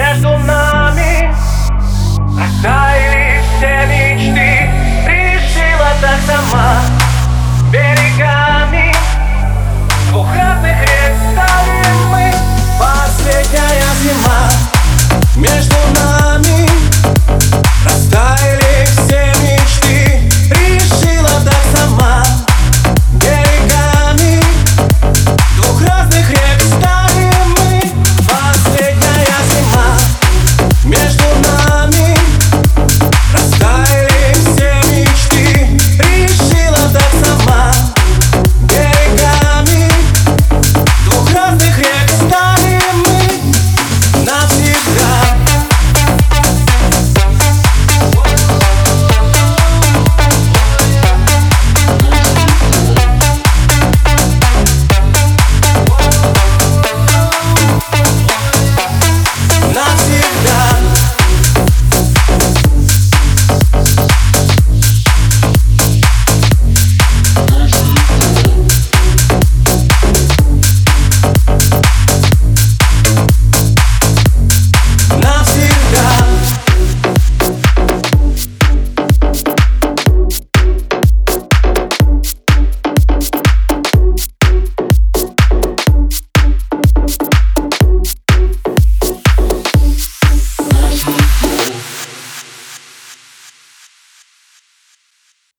Yeah.